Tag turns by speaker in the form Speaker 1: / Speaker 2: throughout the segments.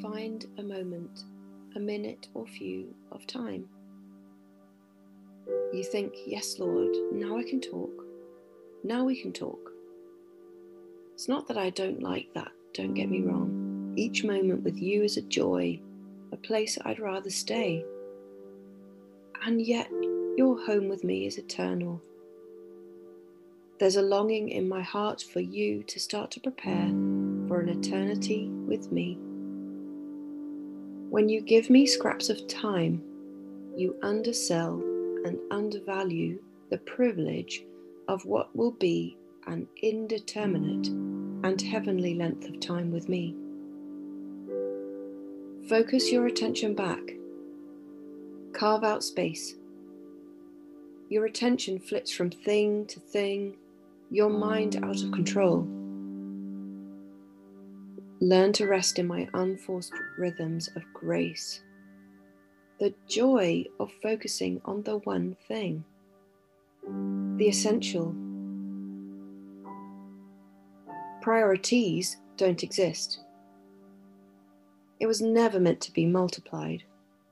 Speaker 1: find a moment, a minute or few of time. You think, Yes, Lord, now I can talk. Now we can talk. It's not that I don't like that, don't get me wrong. Each moment with you is a joy, a place I'd rather stay. And yet, your home with me is eternal. There's a longing in my heart for you to start to prepare for an eternity with me. When you give me scraps of time, you undersell and undervalue the privilege of what will be an indeterminate and heavenly length of time with me. Focus your attention back. Carve out space. Your attention flits from thing to thing, your mind out of control. Learn to rest in my unforced rhythms of grace. The joy of focusing on the one thing, the essential. Priorities don't exist. It was never meant to be multiplied.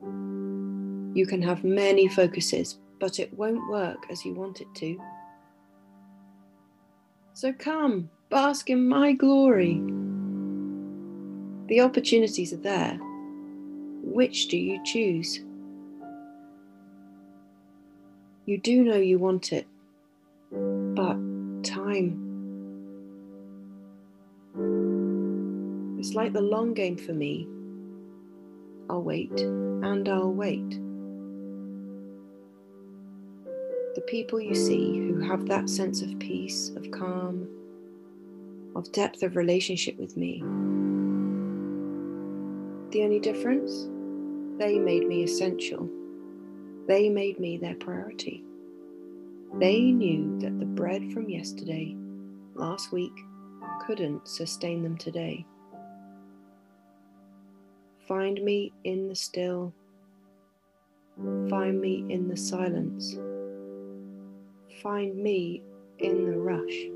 Speaker 1: You can have many focuses, but it won't work as you want it to. So come, bask in my glory. The opportunities are there. Which do you choose? You do know you want it, but time. It's like the long game for me. I'll wait and I'll wait. The people you see who have that sense of peace, of calm, of depth of relationship with me, the only difference? They made me essential. They made me their priority. They knew that the bread from yesterday, last week, couldn't sustain them today. Find me in the still. Find me in the silence. Find me in the rush.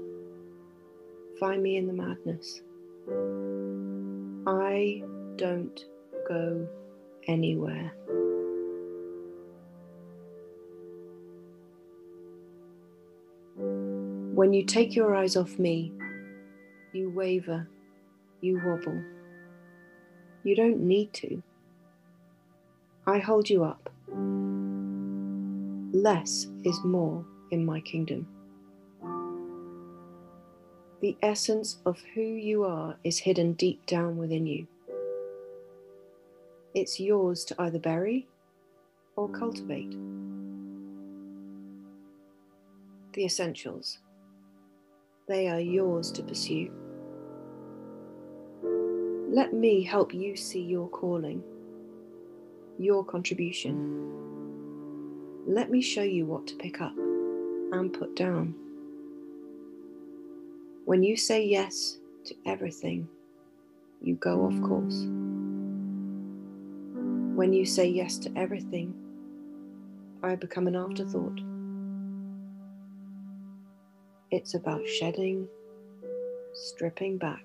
Speaker 1: Find me in the madness. I don't go anywhere. When you take your eyes off me, you waver, you wobble. You don't need to. I hold you up. Less is more in my kingdom. The essence of who you are is hidden deep down within you. It's yours to either bury or cultivate. The essentials, they are yours to pursue. Let me help you see your calling, your contribution. Let me show you what to pick up and put down. When you say yes to everything, you go off course. When you say yes to everything, I become an afterthought. It's about shedding, stripping back,